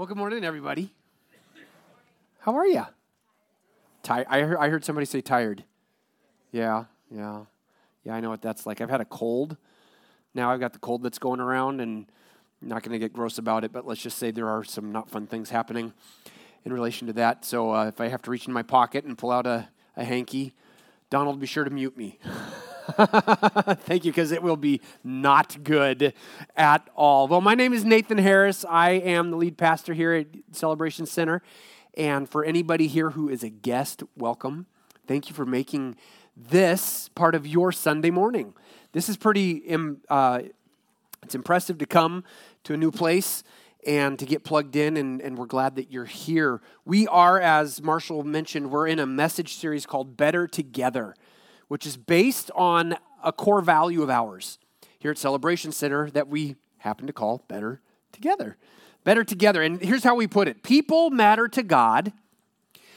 Well, good morning, everybody. How are you? Tired. I heard, I heard somebody say tired. Yeah, yeah. Yeah, I know what that's like. I've had a cold. Now I've got the cold that's going around, and I'm not going to get gross about it, but let's just say there are some not fun things happening in relation to that. So uh, if I have to reach in my pocket and pull out a, a hanky, Donald, be sure to mute me. Thank you, because it will be not good at all. Well, my name is Nathan Harris. I am the lead pastor here at Celebration Center. And for anybody here who is a guest, welcome. Thank you for making this part of your Sunday morning. This is pretty, uh, it's impressive to come to a new place and to get plugged in, and, and we're glad that you're here. We are, as Marshall mentioned, we're in a message series called Better Together which is based on a core value of ours here at Celebration Center that we happen to call Better Together. Better Together. And here's how we put it People matter to God,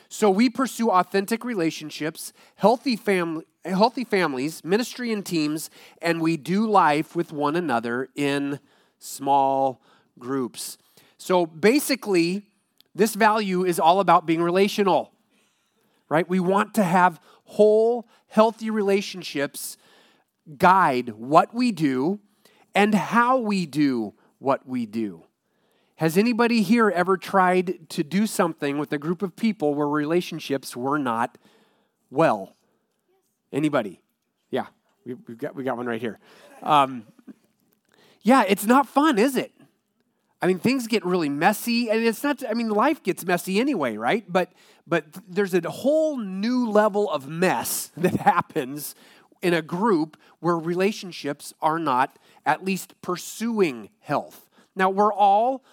so we pursue authentic relationships, healthy, fam- healthy families, ministry and teams, and we do life with one another in small groups. So basically, this value is all about being relational, right? We want to have whole, healthy relationships guide what we do and how we do what we do. Has anybody here ever tried to do something with a group of people where relationships were not well? Anybody? Yeah, we, have got, we got one right here. Um, yeah, it's not fun, is it? I mean, things get really messy, and it's not, I mean, life gets messy anyway, right? But, but there's a whole new level of mess that happens in a group where relationships are not at least pursuing health. Now, we're all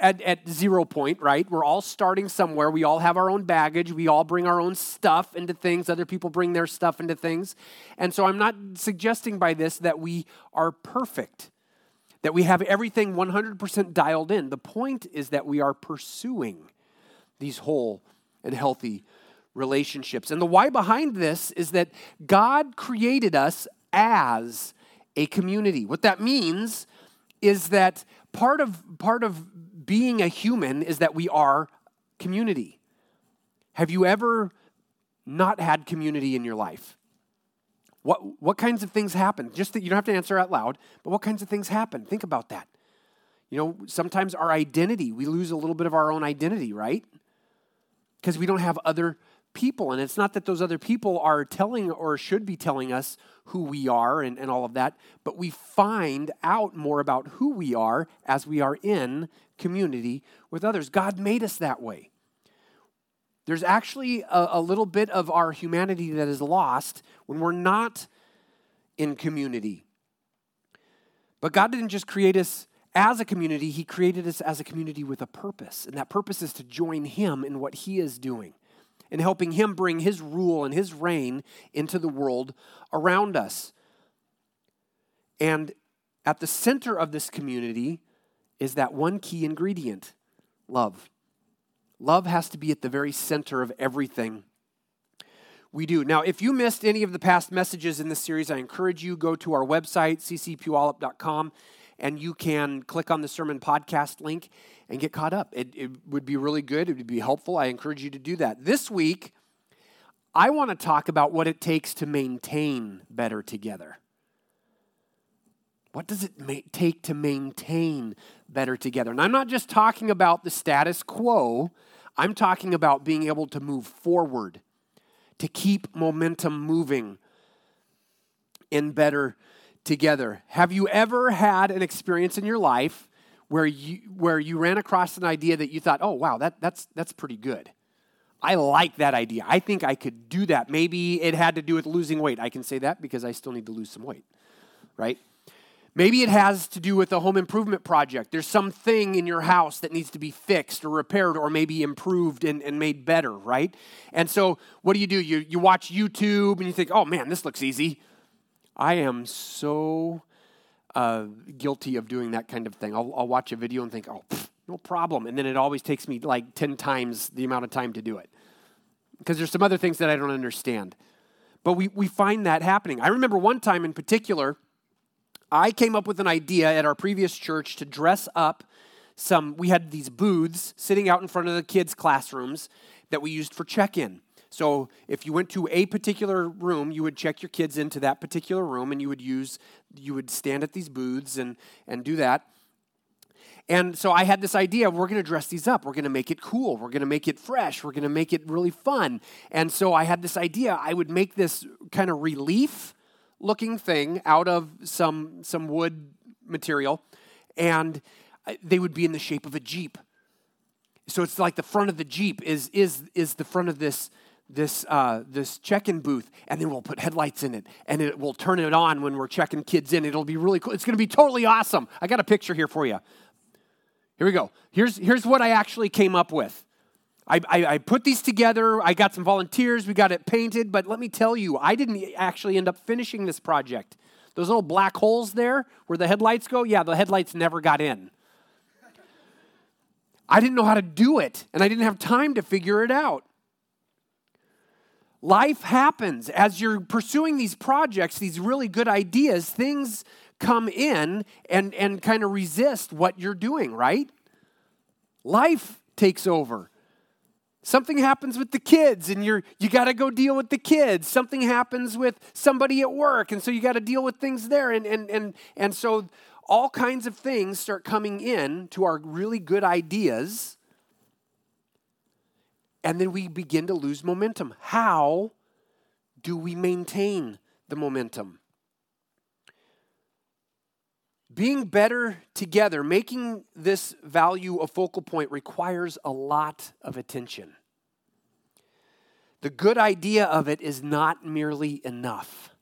at, at zero point, right? We're all starting somewhere. We all have our own baggage. We all bring our own stuff into things. Other people bring their stuff into things. And so I'm not suggesting by this that we are perfect that we have everything 100% dialed in. The point is that we are pursuing these whole and healthy relationships. And the why behind this is that God created us as a community. What that means is that part of part of being a human is that we are community. Have you ever not had community in your life? What, what kinds of things happen? Just that you don't have to answer out loud, but what kinds of things happen? Think about that. You know, sometimes our identity, we lose a little bit of our own identity, right? Because we don't have other people. And it's not that those other people are telling or should be telling us who we are and, and all of that, but we find out more about who we are as we are in community with others. God made us that way. There's actually a, a little bit of our humanity that is lost when we're not in community. But God didn't just create us as a community, He created us as a community with a purpose. And that purpose is to join Him in what He is doing and helping Him bring His rule and His reign into the world around us. And at the center of this community is that one key ingredient love. Love has to be at the very center of everything we do. Now, if you missed any of the past messages in this series, I encourage you go to our website ccpuyallup.com and you can click on the sermon podcast link and get caught up. It, it would be really good. It would be helpful. I encourage you to do that. This week, I want to talk about what it takes to maintain better together. What does it ma- take to maintain better together? And I'm not just talking about the status quo, I'm talking about being able to move forward, to keep momentum moving in better together. Have you ever had an experience in your life where you where you ran across an idea that you thought, "Oh, wow, that that's that's pretty good." I like that idea. I think I could do that. Maybe it had to do with losing weight. I can say that because I still need to lose some weight. Right? Maybe it has to do with a home improvement project. There's something in your house that needs to be fixed or repaired or maybe improved and, and made better, right? And so what do you do? You, you watch YouTube and you think, oh man, this looks easy. I am so uh, guilty of doing that kind of thing. I'll, I'll watch a video and think, oh, pff, no problem. And then it always takes me like 10 times the amount of time to do it because there's some other things that I don't understand. But we, we find that happening. I remember one time in particular I came up with an idea at our previous church to dress up some, we had these booths sitting out in front of the kids' classrooms that we used for check in. So if you went to a particular room, you would check your kids into that particular room and you would use, you would stand at these booths and, and do that. And so I had this idea we're going to dress these up. We're going to make it cool. We're going to make it fresh. We're going to make it really fun. And so I had this idea I would make this kind of relief looking thing out of some, some wood material, and they would be in the shape of a Jeep. So it's like the front of the Jeep is, is, is the front of this, this, uh, this check-in booth, and then we'll put headlights in it, and it will turn it on when we're checking kids in. It'll be really cool. It's going to be totally awesome. I got a picture here for you. Here we go. Here's, here's what I actually came up with. I, I, I, put these together. I got some volunteers. We got it painted. But let me tell you, I didn't actually end up finishing this project. Those little black holes there where the headlights go, yeah, the headlights never got in. I didn't know how to do it, and I didn't have time to figure it out. Life happens as you're pursuing these projects, these really good ideas, things come in and, and kind of resist what you're doing, right? Life takes over. Something happens with the kids and you're you got to go deal with the kids. Something happens with somebody at work and so you got to deal with things there and and and and so all kinds of things start coming in to our really good ideas and then we begin to lose momentum. How do we maintain the momentum? Being better together, making this value a focal point requires a lot of attention. The good idea of it is not merely enough.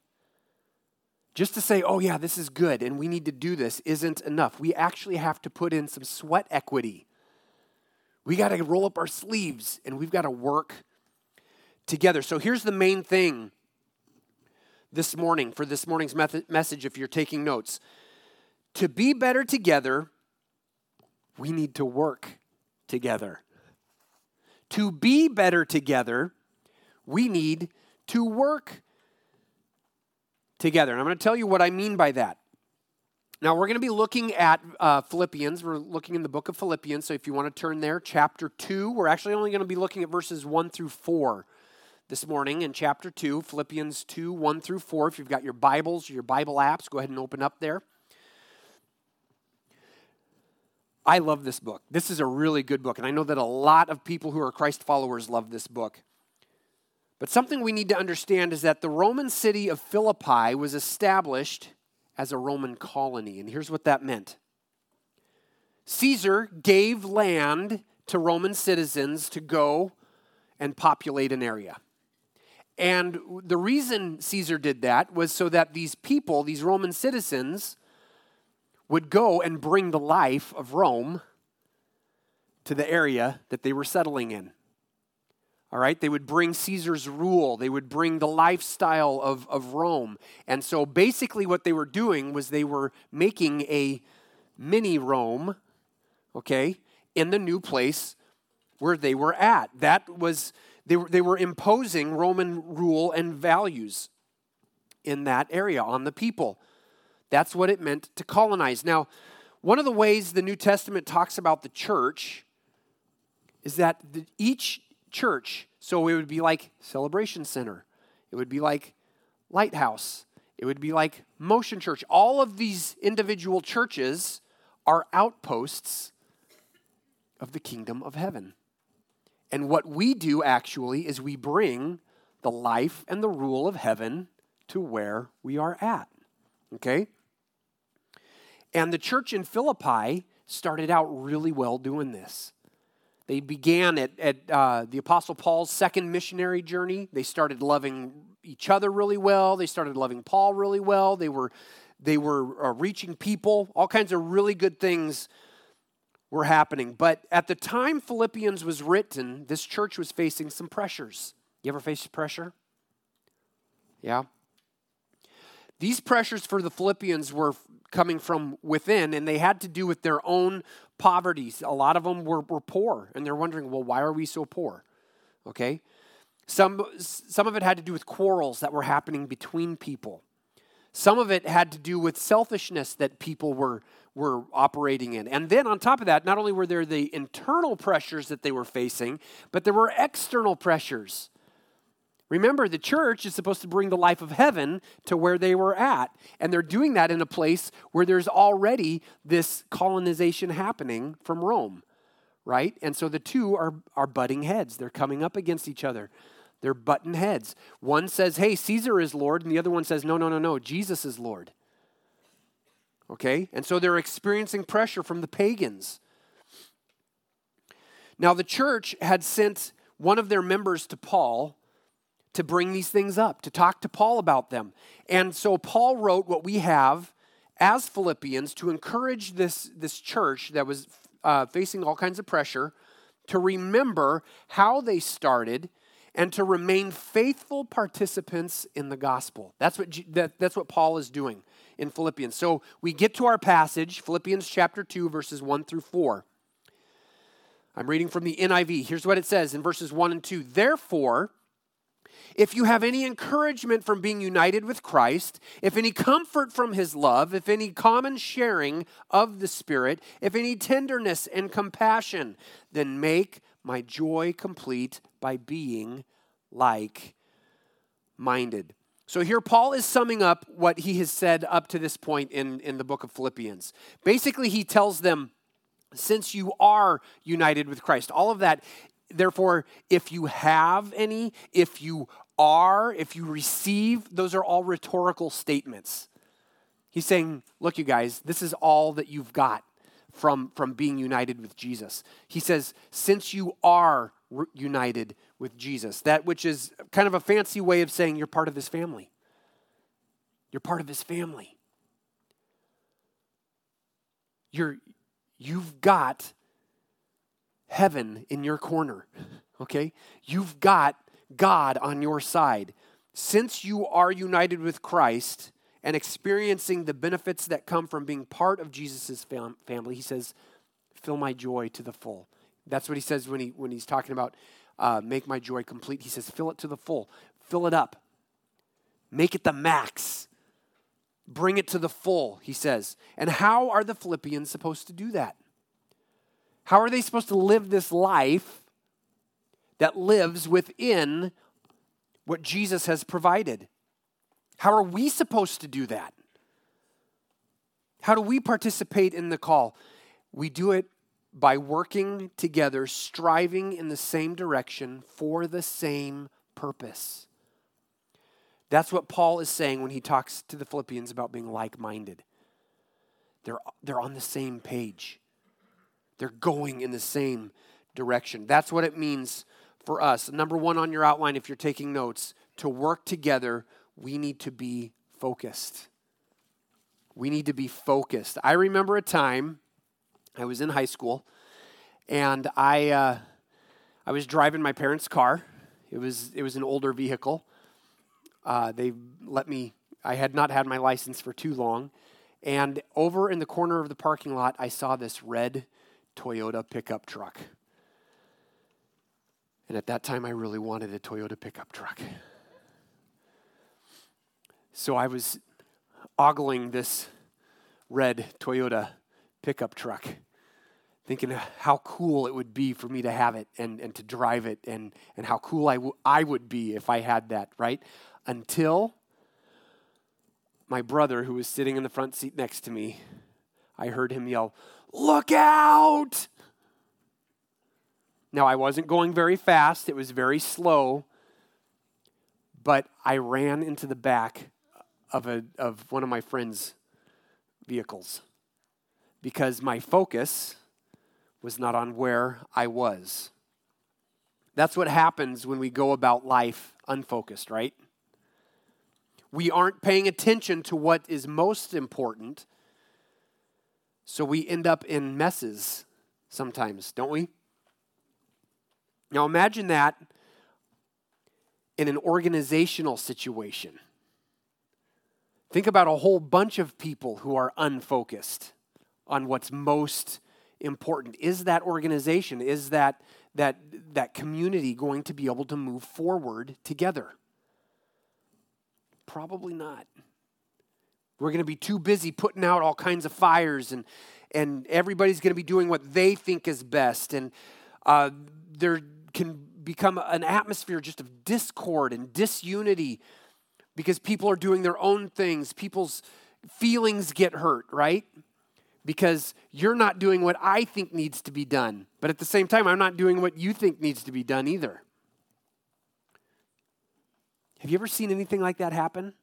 Just to say, oh, yeah, this is good and we need to do this isn't enough. We actually have to put in some sweat equity. We got to roll up our sleeves and we've got to work together. So here's the main thing this morning for this morning's message if you're taking notes. To be better together, we need to work together. To be better together, we need to work together. And I'm going to tell you what I mean by that. Now, we're going to be looking at uh, Philippians. We're looking in the book of Philippians. So if you want to turn there, chapter 2, we're actually only going to be looking at verses 1 through 4 this morning in chapter 2, Philippians 2, 1 through 4. If you've got your Bibles, your Bible apps, go ahead and open up there. I love this book. This is a really good book, and I know that a lot of people who are Christ followers love this book. But something we need to understand is that the Roman city of Philippi was established as a Roman colony, and here's what that meant Caesar gave land to Roman citizens to go and populate an area. And the reason Caesar did that was so that these people, these Roman citizens, would go and bring the life of Rome to the area that they were settling in. All right, they would bring Caesar's rule, they would bring the lifestyle of, of Rome. And so basically, what they were doing was they were making a mini Rome, okay, in the new place where they were at. That was, they were, they were imposing Roman rule and values in that area on the people. That's what it meant to colonize. Now, one of the ways the New Testament talks about the church is that the, each church, so it would be like Celebration Center, it would be like Lighthouse, it would be like Motion Church. All of these individual churches are outposts of the kingdom of heaven. And what we do actually is we bring the life and the rule of heaven to where we are at. Okay? And the church in Philippi started out really well doing this. They began at, at uh, the Apostle Paul's second missionary journey. They started loving each other really well. They started loving Paul really well. They were, they were uh, reaching people. All kinds of really good things were happening. But at the time Philippians was written, this church was facing some pressures. You ever face pressure? Yeah. These pressures for the Philippians were coming from within, and they had to do with their own poverty. A lot of them were, were poor, and they're wondering, well, why are we so poor? Okay? Some, some of it had to do with quarrels that were happening between people. Some of it had to do with selfishness that people were, were operating in. And then on top of that, not only were there the internal pressures that they were facing, but there were external pressures. Remember, the church is supposed to bring the life of heaven to where they were at. And they're doing that in a place where there's already this colonization happening from Rome, right? And so the two are, are butting heads. They're coming up against each other. They're button heads. One says, hey, Caesar is Lord, and the other one says, no, no, no, no, Jesus is Lord. Okay? And so they're experiencing pressure from the pagans. Now, the church had sent one of their members to Paul to bring these things up, to talk to Paul about them. And so Paul wrote what we have as Philippians to encourage this, this church that was uh, facing all kinds of pressure to remember how they started and to remain faithful participants in the gospel. That's what, that, that's what Paul is doing in Philippians. So we get to our passage, Philippians chapter 2, verses 1 through 4. I'm reading from the NIV. Here's what it says in verses 1 and 2. Therefore, if you have any encouragement from being united with Christ, if any comfort from his love, if any common sharing of the Spirit, if any tenderness and compassion, then make my joy complete by being like minded. So here, Paul is summing up what he has said up to this point in, in the book of Philippians. Basically, he tells them, since you are united with Christ, all of that, therefore, if you have any, if you are, if you receive, those are all rhetorical statements. He's saying, look, you guys, this is all that you've got from, from being united with Jesus. He says, since you are united with Jesus, that which is kind of a fancy way of saying you're part of his family. You're part of his family. You're, you've got heaven in your corner, okay? You've got God on your side. Since you are united with Christ, and experiencing the benefits that come from being part of Jesus' fam- family, he says, fill my joy to the full. That's what he says when, he, when he's talking about uh, make my joy complete. He says, fill it to the full, fill it up, make it the max, bring it to the full, he says. And how are the Philippians supposed to do that? How are they supposed to live this life that lives within what Jesus has provided? How are we supposed to do that? How do we participate in the call? We do it by working together, striving in the same direction for the same purpose. That's what Paul is saying when he talks to the Philippians about being like minded. They're, they're on the same page, they're going in the same direction. That's what it means for us. Number one on your outline, if you're taking notes, to work together we need to be focused. We need to be focused. I remember a time I was in high school and I, uh, I was driving my parents' car. It was, it was an older vehicle. Uh, they let me, I had not had my license for too long. And over in the corner of the parking lot, I saw this red Toyota pickup truck. And at that time, I really wanted a Toyota pickup truck. So I was ogling this red Toyota pickup truck, thinking how cool it would be for me to have it and, and to drive it, and, and how cool I, w- I would be if I had that, right? Until my brother, who was sitting in the front seat next to me, I heard him yell, Look out! Now, I wasn't going very fast, it was very slow, but I ran into the back of, a, of one of my friend's vehicles because my focus was not on where I was. That's what happens when we go about life unfocused, right? We aren't paying attention to what is most important, so we end up in messes sometimes, don't we? Now imagine that in an organizational situation. Think about a whole bunch of people who are unfocused on what's most important. Is that organization, is that, that, that community going to be able to move forward together? Probably not. We're going to be too busy putting out all kinds of fires, and, and everybody's going to be doing what they think is best. And uh, there can become an atmosphere just of discord and disunity because people are doing their own things. People's feelings get hurt, right? Because you're not doing what I think needs to be done. But at the same time, I'm not doing what you think needs to be done either. Have you ever seen anything like that happen?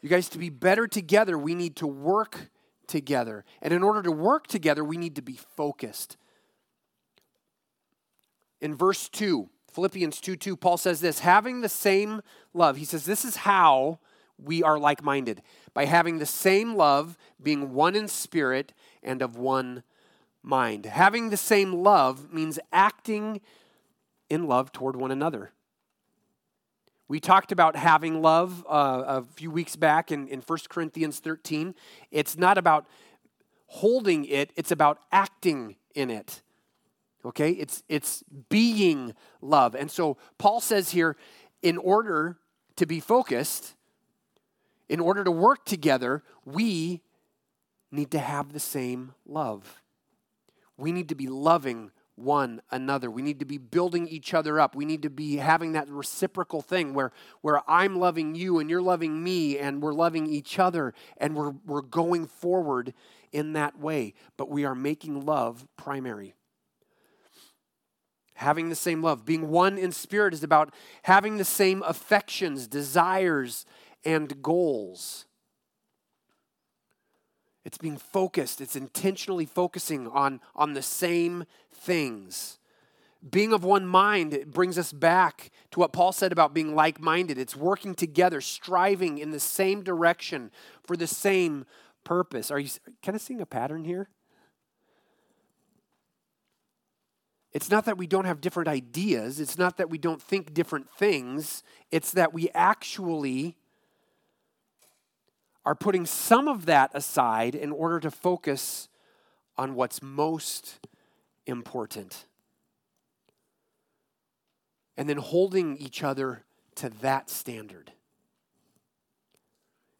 You guys, to be better together, we need to work together. And in order to work together, we need to be focused. In verse 2, Philippians 2 2, Paul says this having the same love. He says, This is how we are like minded by having the same love, being one in spirit and of one mind. Having the same love means acting in love toward one another. We talked about having love uh, a few weeks back in, in 1 Corinthians 13. It's not about holding it, it's about acting in it. Okay? It's, it's being love. And so Paul says here in order to be focused, in order to work together, we need to have the same love. We need to be loving one another. We need to be building each other up. We need to be having that reciprocal thing where, where I'm loving you and you're loving me and we're loving each other and we're, we're going forward in that way. But we are making love primary. Having the same love. Being one in spirit is about having the same affections, desires, and goals. It's being focused, it's intentionally focusing on, on the same things. Being of one mind it brings us back to what Paul said about being like minded. It's working together, striving in the same direction for the same purpose. Are you kind of seeing a pattern here? It's not that we don't have different ideas, it's not that we don't think different things, it's that we actually are putting some of that aside in order to focus on what's most important. And then holding each other to that standard.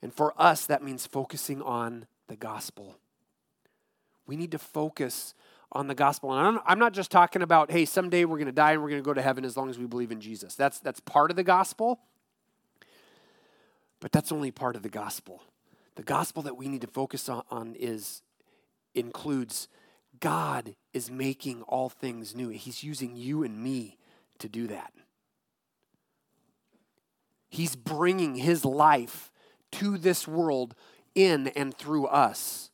And for us, that means focusing on the gospel. We need to focus on the gospel. And I'm, I'm not just talking about, hey, someday we're going to die and we're going to go to heaven as long as we believe in Jesus. That's, that's part of the gospel, but that's only part of the gospel. The gospel that we need to focus on, is includes God is making all things new. He's using you and me to do that. He's bringing his life to this world in and through us.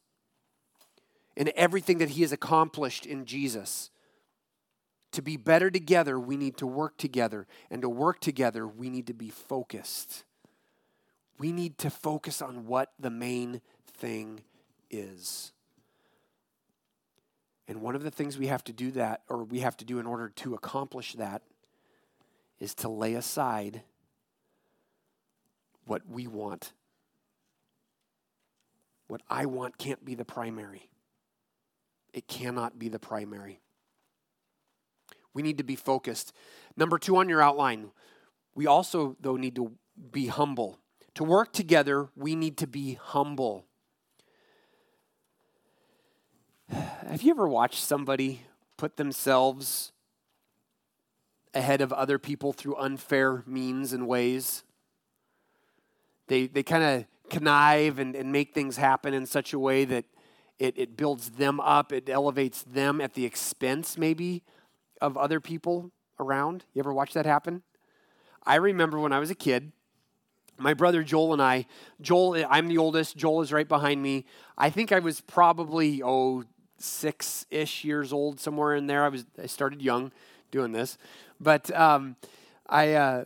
And everything that he has accomplished in Jesus. To be better together, we need to work together. And to work together, we need to be focused. We need to focus on what the main thing is. And one of the things we have to do that, or we have to do in order to accomplish that, is to lay aside what we want. What I want can't be the primary. It cannot be the primary. We need to be focused. Number two on your outline, we also, though, need to be humble. To work together, we need to be humble. Have you ever watched somebody put themselves ahead of other people through unfair means and ways? They, they kind of connive and, and make things happen in such a way that it, it builds them up, it elevates them at the expense, maybe, of other people around. You ever watch that happen? I remember when I was a kid, my brother Joel and I, Joel, I'm the oldest, Joel is right behind me. I think I was probably, oh, six ish years old, somewhere in there. I was, I started young doing this. But um, I, uh,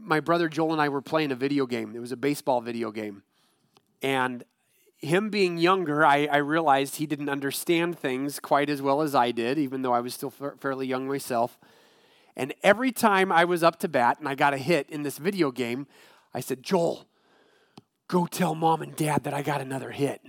my brother Joel and I were playing a video game. It was a baseball video game. And him being younger, I, I realized he didn't understand things quite as well as I did, even though I was still fairly young myself. And every time I was up to bat and I got a hit in this video game, I said, Joel, go tell mom and dad that I got another hit.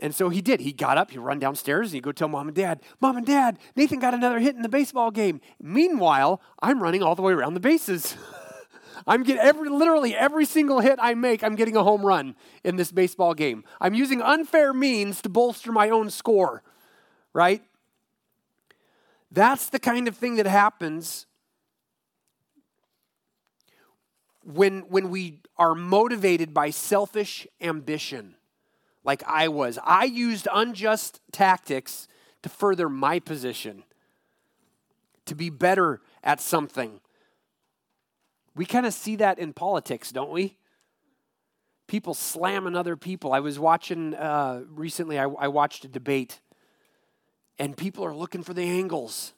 And so he did. He got up, he run downstairs, and he go tell mom and dad, Mom and dad, Nathan got another hit in the baseball game. Meanwhile, I'm running all the way around the bases. I'm getting every literally every single hit I make, I'm getting a home run in this baseball game. I'm using unfair means to bolster my own score, right? That's the kind of thing that happens when when we are motivated by selfish ambition, like I was. I used unjust tactics to further my position, to be better at something we kind of see that in politics, don't we? People slamming other people. I was watching uh, recently, I, I watched a debate, and people are looking for the angles.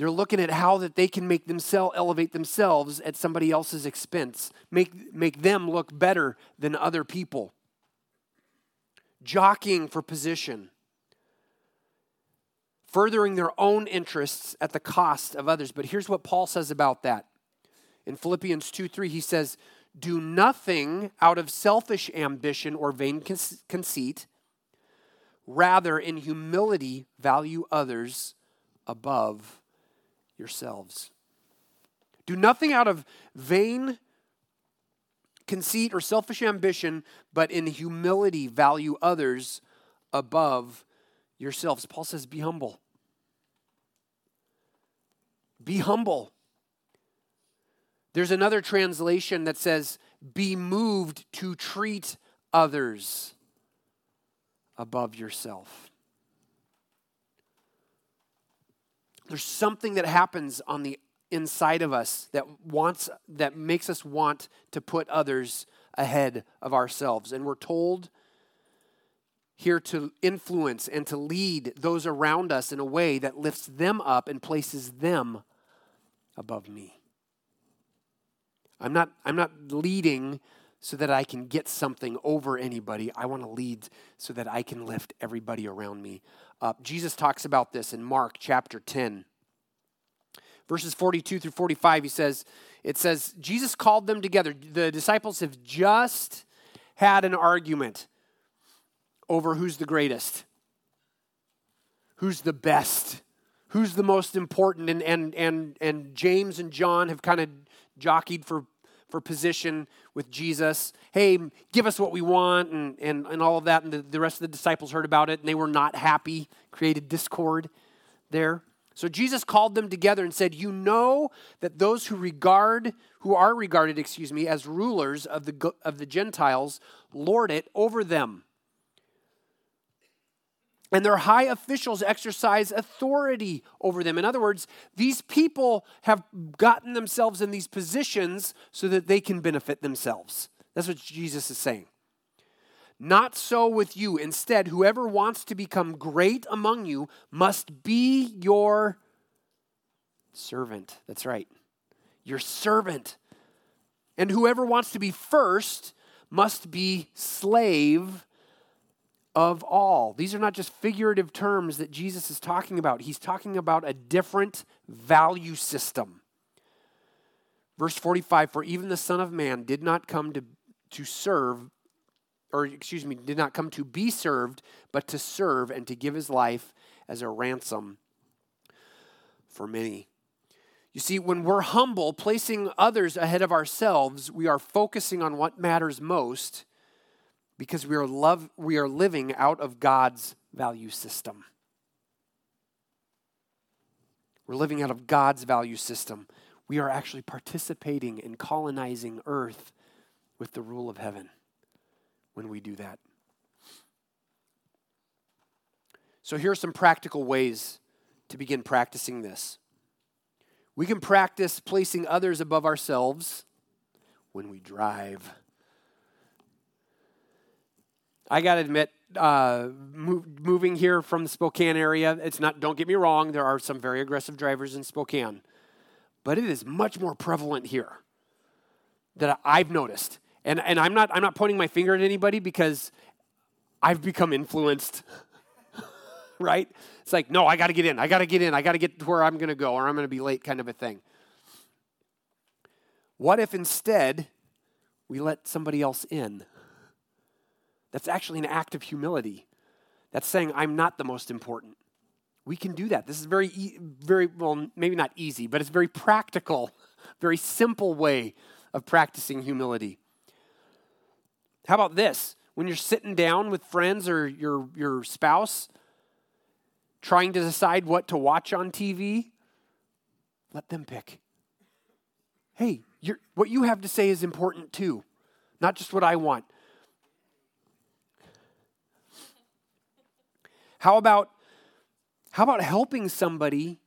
They're looking at how that they can make themselves elevate themselves at somebody else's expense, make, make them look better than other people. Jockeying for position, furthering their own interests at the cost of others. But here's what Paul says about that in Philippians 2 3, he says, Do nothing out of selfish ambition or vain conceit. Rather, in humility, value others above yourselves. Do nothing out of vain conceit or selfish ambition, but in humility, value others above yourselves. Paul says, Be humble. Be humble. There's another translation that says, be moved to treat others above yourself. There's something that happens on the inside of us that wants that makes us want to put others ahead of ourselves. And we're told here to influence and to lead those around us in a way that lifts them up and places them above me. I'm not, I'm not leading so that I can get something over anybody. I want to lead so that I can lift everybody around me up. Jesus talks about this in Mark chapter 10. Verses 42 through 45, he says, it says, Jesus called them together. The disciples have just had an argument over who's the greatest, who's the best, who's the most important. And, and, and, and James and John have kind of jockeyed for, for position with Jesus. Hey, give us what we want, and, and, and all of that. And the, the rest of the disciples heard about it, and they were not happy, created discord there. So Jesus called them together and said, You know that those who regard, who are regarded, excuse me, as rulers of the, of the Gentiles, lord it over them and their high officials exercise authority over them. In other words, these people have gotten themselves in these positions so that they can benefit themselves. That's what Jesus is saying. Not so with you. Instead, whoever wants to become great among you must be your servant. That's right. Your servant. And whoever wants to be first must be slave of all. These are not just figurative terms that Jesus is talking about. He's talking about a different value system. Verse 45 For even the Son of Man did not come to, to serve, or excuse me, did not come to be served, but to serve and to give his life as a ransom for many. You see, when we're humble, placing others ahead of ourselves, we are focusing on what matters most because we are, love, we are living out of God's value system. We're living out of God's value system. We are actually participating in colonizing earth with the rule of heaven when we do that. So, here are some practical ways to begin practicing this. We can practice placing others above ourselves when we drive. I got to admit, uh, move, moving here from the Spokane area, it's not, don't get me wrong, there are some very aggressive drivers in Spokane, but it is much more prevalent here that I've noticed. And, and I'm, not, I'm not pointing my finger at anybody because I've become influenced, right? It's like, no, I got to get in, I got to get in, I got to get to where I'm going to go or I'm going to be late, kind of a thing. What if instead we let somebody else in? That's actually an act of humility. That's saying, I'm not the most important. We can do that. This is very, very, well, maybe not easy, but it's very practical very simple way of practicing humility. How about this? When you're sitting down with friends or your, your spouse, trying to decide what to watch on TV, let them pick. Hey, what you have to say is important too, not just what I want. How about how about helping somebody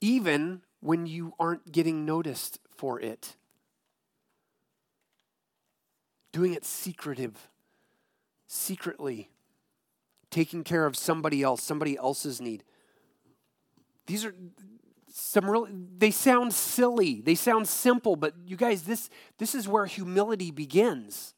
even when you aren't getting noticed for it? Doing it secretive, secretly, taking care of somebody else, somebody else's need. These are some real they sound silly they sound simple but you guys this this is where humility begins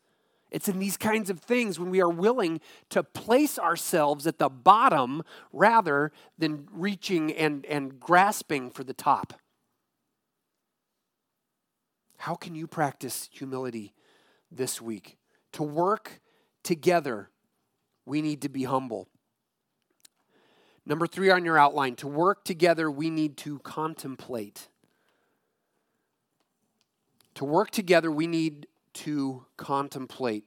it's in these kinds of things when we are willing to place ourselves at the bottom rather than reaching and, and grasping for the top. How can you practice humility this week? To work together, we need to be humble. Number three on your outline to work together, we need to contemplate. To work together, we need to contemplate.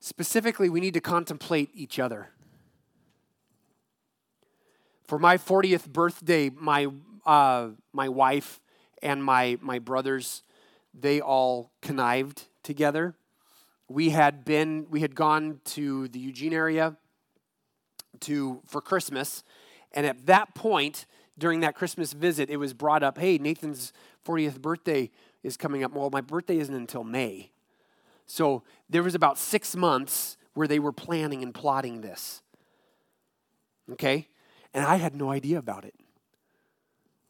Specifically, we need to contemplate each other. For my 40th birthday, my, uh, my wife and my, my brothers, they all connived together. We had been, we had gone to the Eugene area to for Christmas. And at that point, during that Christmas visit, it was brought up, hey, Nathan's 40th birthday is coming up. Well, my birthday isn't until May. So there was about six months where they were planning and plotting this. Okay? And I had no idea about it.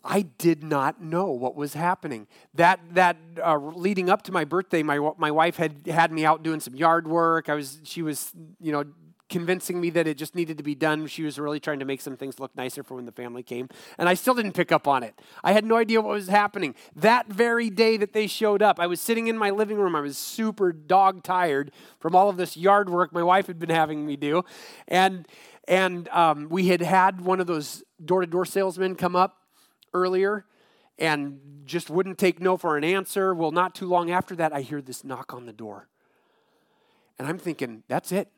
I did not know what was happening. That that uh, leading up to my birthday, my my wife had had me out doing some yard work. I was she was you know convincing me that it just needed to be done. She was really trying to make some things look nicer for when the family came. And I still didn't pick up on it. I had no idea what was happening. That very day that they showed up, I was sitting in my living room. I was super dog tired from all of this yard work my wife had been having me do. And, and um, we had had one of those door to door salesmen come up earlier and just wouldn't take no for an answer. Well, not too long after that, I hear this knock on the door. And I'm thinking, that's it.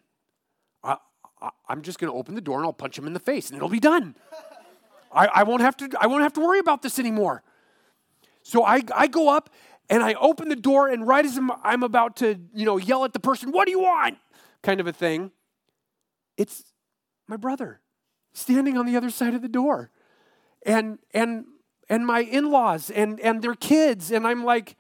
I'm just going to open the door and I'll punch him in the face and it'll be done. I, I, won't have to, I won't have to worry about this anymore. So I, I go up and I open the door, and right as I'm, I'm about to, you know, yell at the person, what do you want? Kind of a thing. It's my brother standing on the other side of the door. And, and, and my in-laws and, and their kids. And I'm like,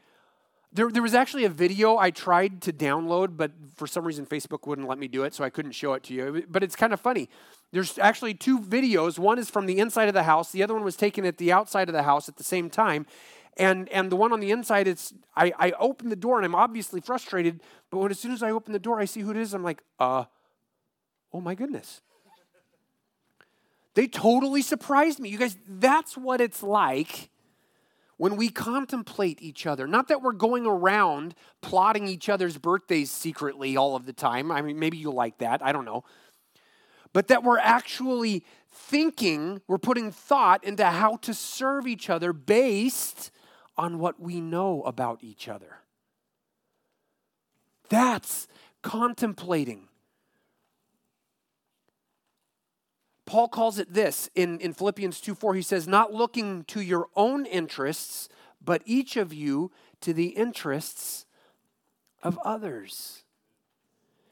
there, there was actually a video I tried to download, but for some reason Facebook wouldn't let me do it, so I couldn't show it to you. But it's kind of funny. There's actually two videos. One is from the inside of the house, the other one was taken at the outside of the house at the same time. And, and the one on the inside, it's I, I open the door and I'm obviously frustrated, but when as soon as I open the door, I see who it is. I'm like, uh, oh my goodness. They totally surprised me. You guys, that's what it's like when we contemplate each other. Not that we're going around plotting each other's birthdays secretly all of the time. I mean, maybe you like that. I don't know. But that we're actually thinking, we're putting thought into how to serve each other based on what we know about each other. That's contemplating. Paul calls it this in, in Philippians 2 4. He says, Not looking to your own interests, but each of you to the interests of others.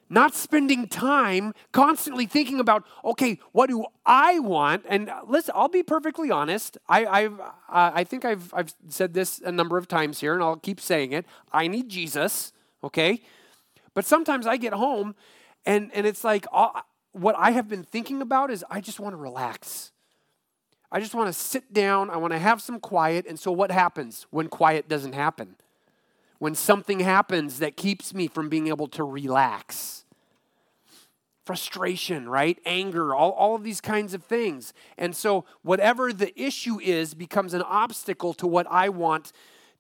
Not spending time constantly thinking about, okay, what do I want? And listen, I'll be perfectly honest. I, I've, uh, I think I've, I've said this a number of times here, and I'll keep saying it. I need Jesus, okay? But sometimes I get home and, and it's like, uh, what I have been thinking about is I just want to relax. I just want to sit down. I want to have some quiet. And so, what happens when quiet doesn't happen? When something happens that keeps me from being able to relax? Frustration, right? Anger, all, all of these kinds of things. And so, whatever the issue is becomes an obstacle to what I want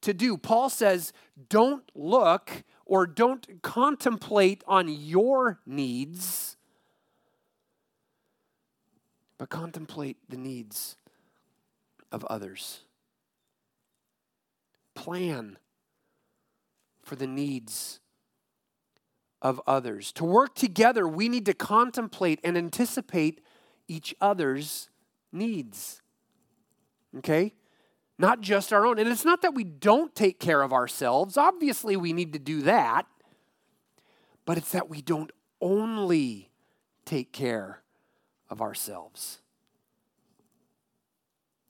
to do. Paul says, don't look or don't contemplate on your needs but contemplate the needs of others. Plan for the needs of others. To work together, we need to contemplate and anticipate each other's needs. Okay? Not just our own. And it's not that we don't take care of ourselves. Obviously, we need to do that. But it's that we don't only take care of ourselves.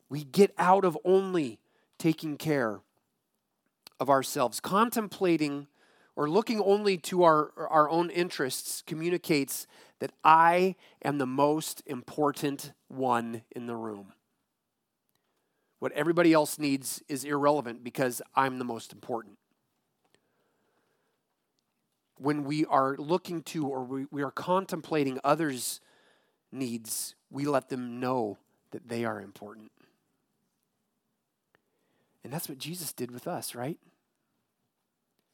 We get out of only taking care of ourselves. Contemplating or looking only to our, our own interests communicates that I am the most important one in the room. What everybody else needs is irrelevant because I'm the most important. When we are looking to or we, we are contemplating others' needs, we let them know that they are important. And that's what Jesus did with us, right?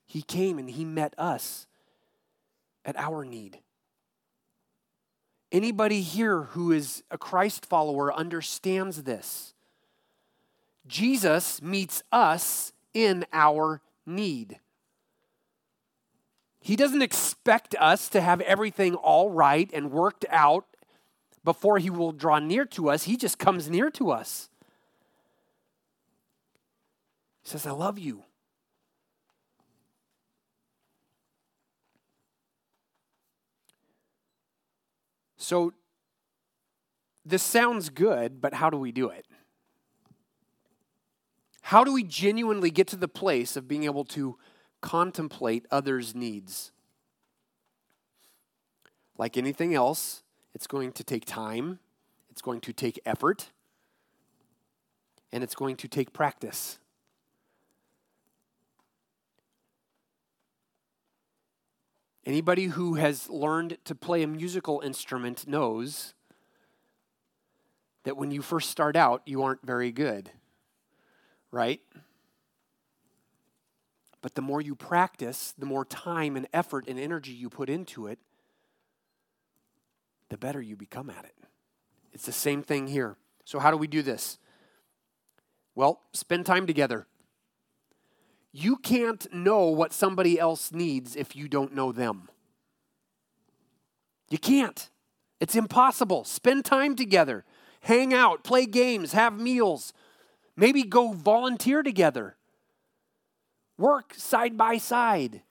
He came and he met us at our need. Anybody here who is a Christ follower understands this. Jesus meets us in our need. He doesn't expect us to have everything all right and worked out before he will draw near to us. He just comes near to us. He says, I love you. So, this sounds good, but how do we do it? How do we genuinely get to the place of being able to contemplate others' needs? Like anything else, it's going to take time, it's going to take effort, and it's going to take practice. Anybody who has learned to play a musical instrument knows that when you first start out, you aren't very good, right? But the more you practice, the more time and effort and energy you put into it, the better you become at it. It's the same thing here. So, how do we do this? Well, spend time together. You can't know what somebody else needs if you don't know them. You can't. It's impossible. Spend time together, hang out, play games, have meals, maybe go volunteer together, work side by side.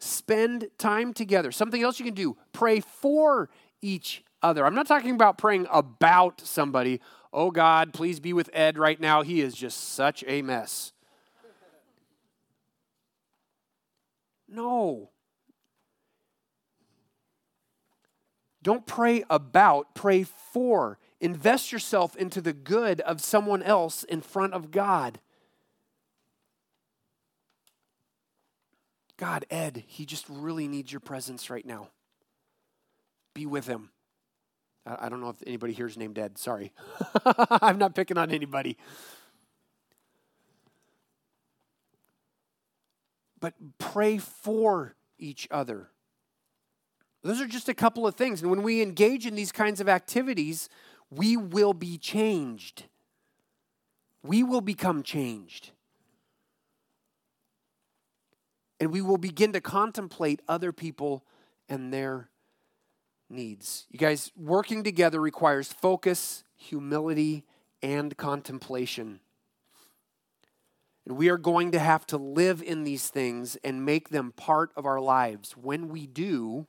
Spend time together. Something else you can do pray for each other. I'm not talking about praying about somebody. Oh God, please be with Ed right now. He is just such a mess. No. Don't pray about, pray for. Invest yourself into the good of someone else in front of God. God, Ed, he just really needs your presence right now. Be with him. I don't know if anybody here is named Ed. Sorry. I'm not picking on anybody. but pray for each other. Those are just a couple of things. And when we engage in these kinds of activities, we will be changed. We will become changed. And we will begin to contemplate other people and their needs. You guys, working together requires focus, humility, and contemplation. And we are going to have to live in these things and make them part of our lives. When we do,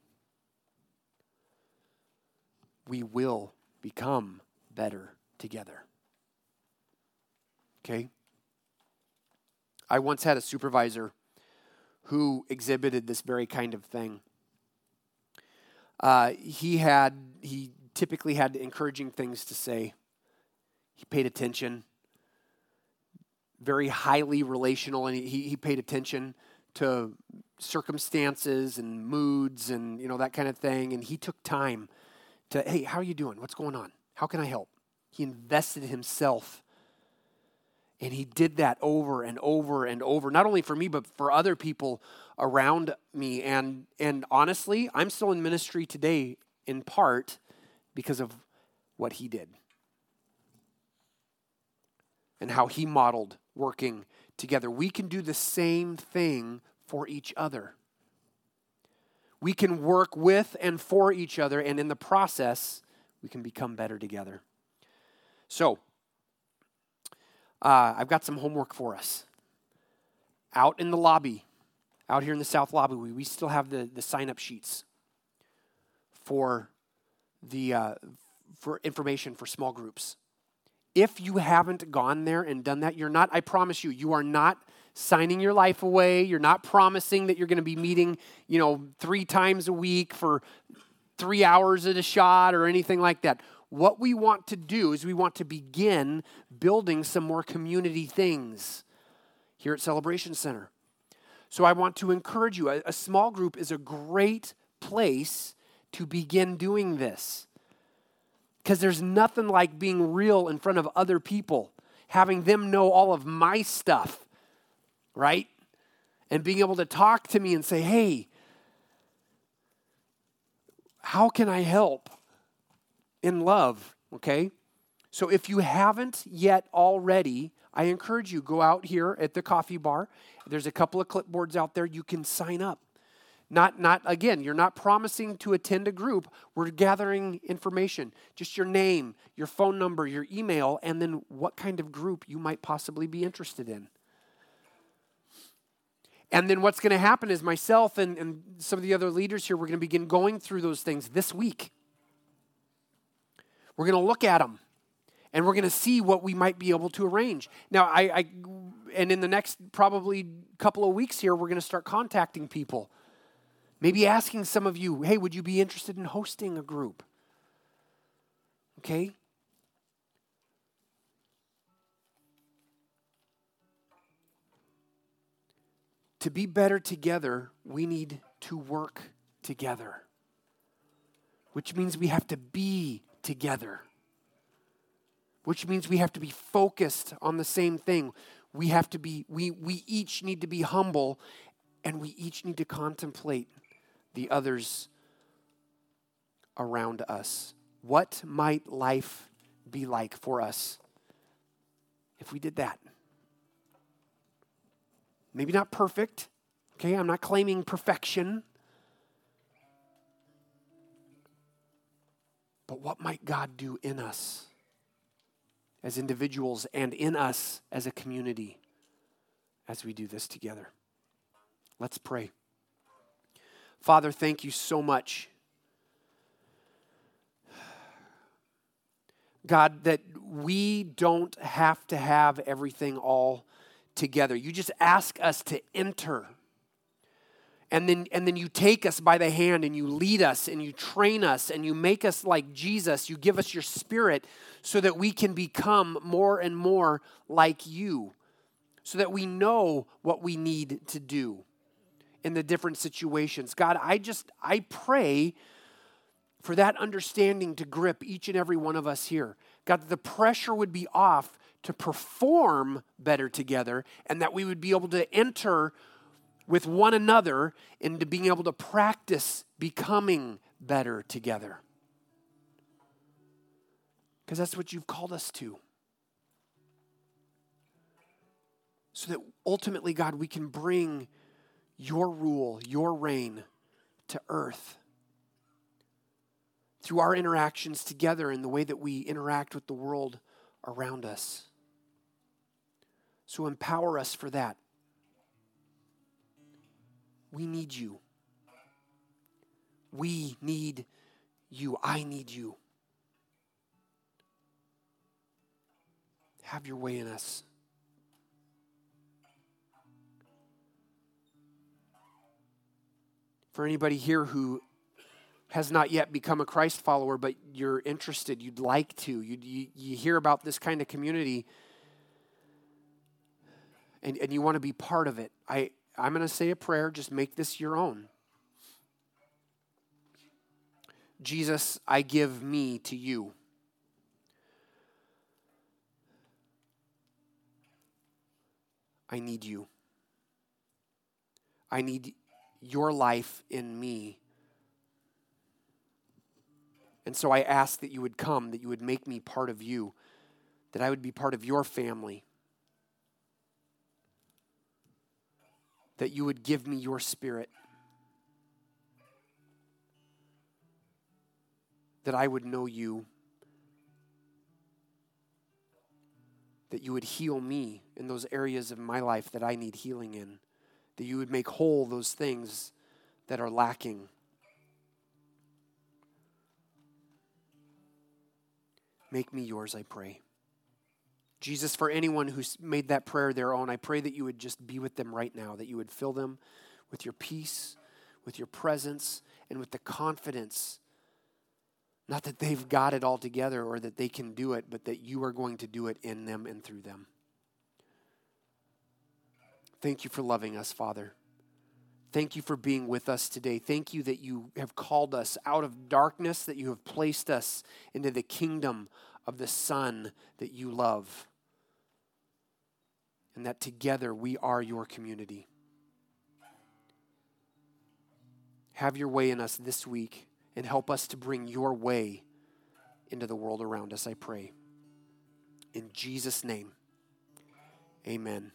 we will become better together. Okay? I once had a supervisor who exhibited this very kind of thing. Uh, he had, he typically had encouraging things to say. He paid attention very highly relational, and he, he paid attention to circumstances and moods and you know that kind of thing. And he took time to, hey, how are you doing? What's going on? How can I help? He invested himself. And he did that over and over and over, not only for me, but for other people around me. And, and honestly, I'm still in ministry today in part because of what he did. and how he modeled working together. We can do the same thing for each other. We can work with and for each other, and in the process, we can become better together. So, uh, I've got some homework for us. Out in the lobby, out here in the south lobby, we, we still have the, the sign up sheets for the uh, for information for small groups. If you haven't gone there and done that, you're not, I promise you, you are not signing your life away. You're not promising that you're going to be meeting, you know, three times a week for three hours at a shot or anything like that. What we want to do is we want to begin building some more community things here at Celebration Center. So I want to encourage you. A, a small group is a great place to begin doing this. Because there's nothing like being real in front of other people, having them know all of my stuff, right? And being able to talk to me and say, hey, how can I help in love? Okay? So if you haven't yet already, I encourage you go out here at the coffee bar. There's a couple of clipboards out there you can sign up. Not, not again, you're not promising to attend a group. We're gathering information, just your name, your phone number, your email, and then what kind of group you might possibly be interested in. And then what's going to happen is myself and, and some of the other leaders here, we're going to begin going through those things this week. We're going to look at them and we're going to see what we might be able to arrange. Now, I, I and in the next probably couple of weeks here, we're going to start contacting people Maybe asking some of you, hey, would you be interested in hosting a group? Okay? To be better together, we need to work together, which means we have to be together, which means we have to be focused on the same thing. We have to be, we, we each need to be humble and we each need to contemplate the others around us. What might life be like for us if we did that? Maybe not perfect, okay? I'm not claiming perfection. But what might God do in us as individuals and in us as a community as we do this together? Let's pray. Father, thank you so much. God, that we don't have to have everything all together. You just ask us to enter. And then, and then you take us by the hand and you lead us and you train us and you make us like Jesus. You give us your spirit so that we can become more and more like you, so that we know what we need to do in the different situations. God, I just, I pray for that understanding to grip each and every one of us here. God, the pressure would be off to perform better together and that we would be able to enter with one another into being able to practice becoming better together. Because that's what you've called us to. So that ultimately, God, we can bring your rule, your reign to earth through our interactions together in the way that we interact with the world around us. So empower us for that. We need you. We need you. I need you. Have your way in us. For anybody here who has not yet become a Christ follower, but you're interested, you'd like to, you, you, you hear about this kind of community, and, and you want to be part of it, I, I'm going to say a prayer. Just make this your own. Jesus, I give me to you. I need you. I need your life in me. And so I ask that you would come, that you would make me part of you, that I would be part of your family, that you would give me your spirit, that I would know you, that you would heal me in those areas of my life that I need healing in, that you would make whole those things that are lacking. Make me yours, I pray. Jesus, for anyone who's made that prayer their own, I pray that you would just be with them right now, that you would fill them with your peace, with your presence, and with the confidence. Not that they've got it all together or that they can do it, but that you are going to do it in them and through them. Thank you for loving us, Father. Thank you for being with us today. Thank you that you have called us out of darkness, that you have placed us into the kingdom of the Son that you love and that together we are your community. Have your way in us this week and help us to bring your way into the world around us, I pray. In Jesus' name, amen.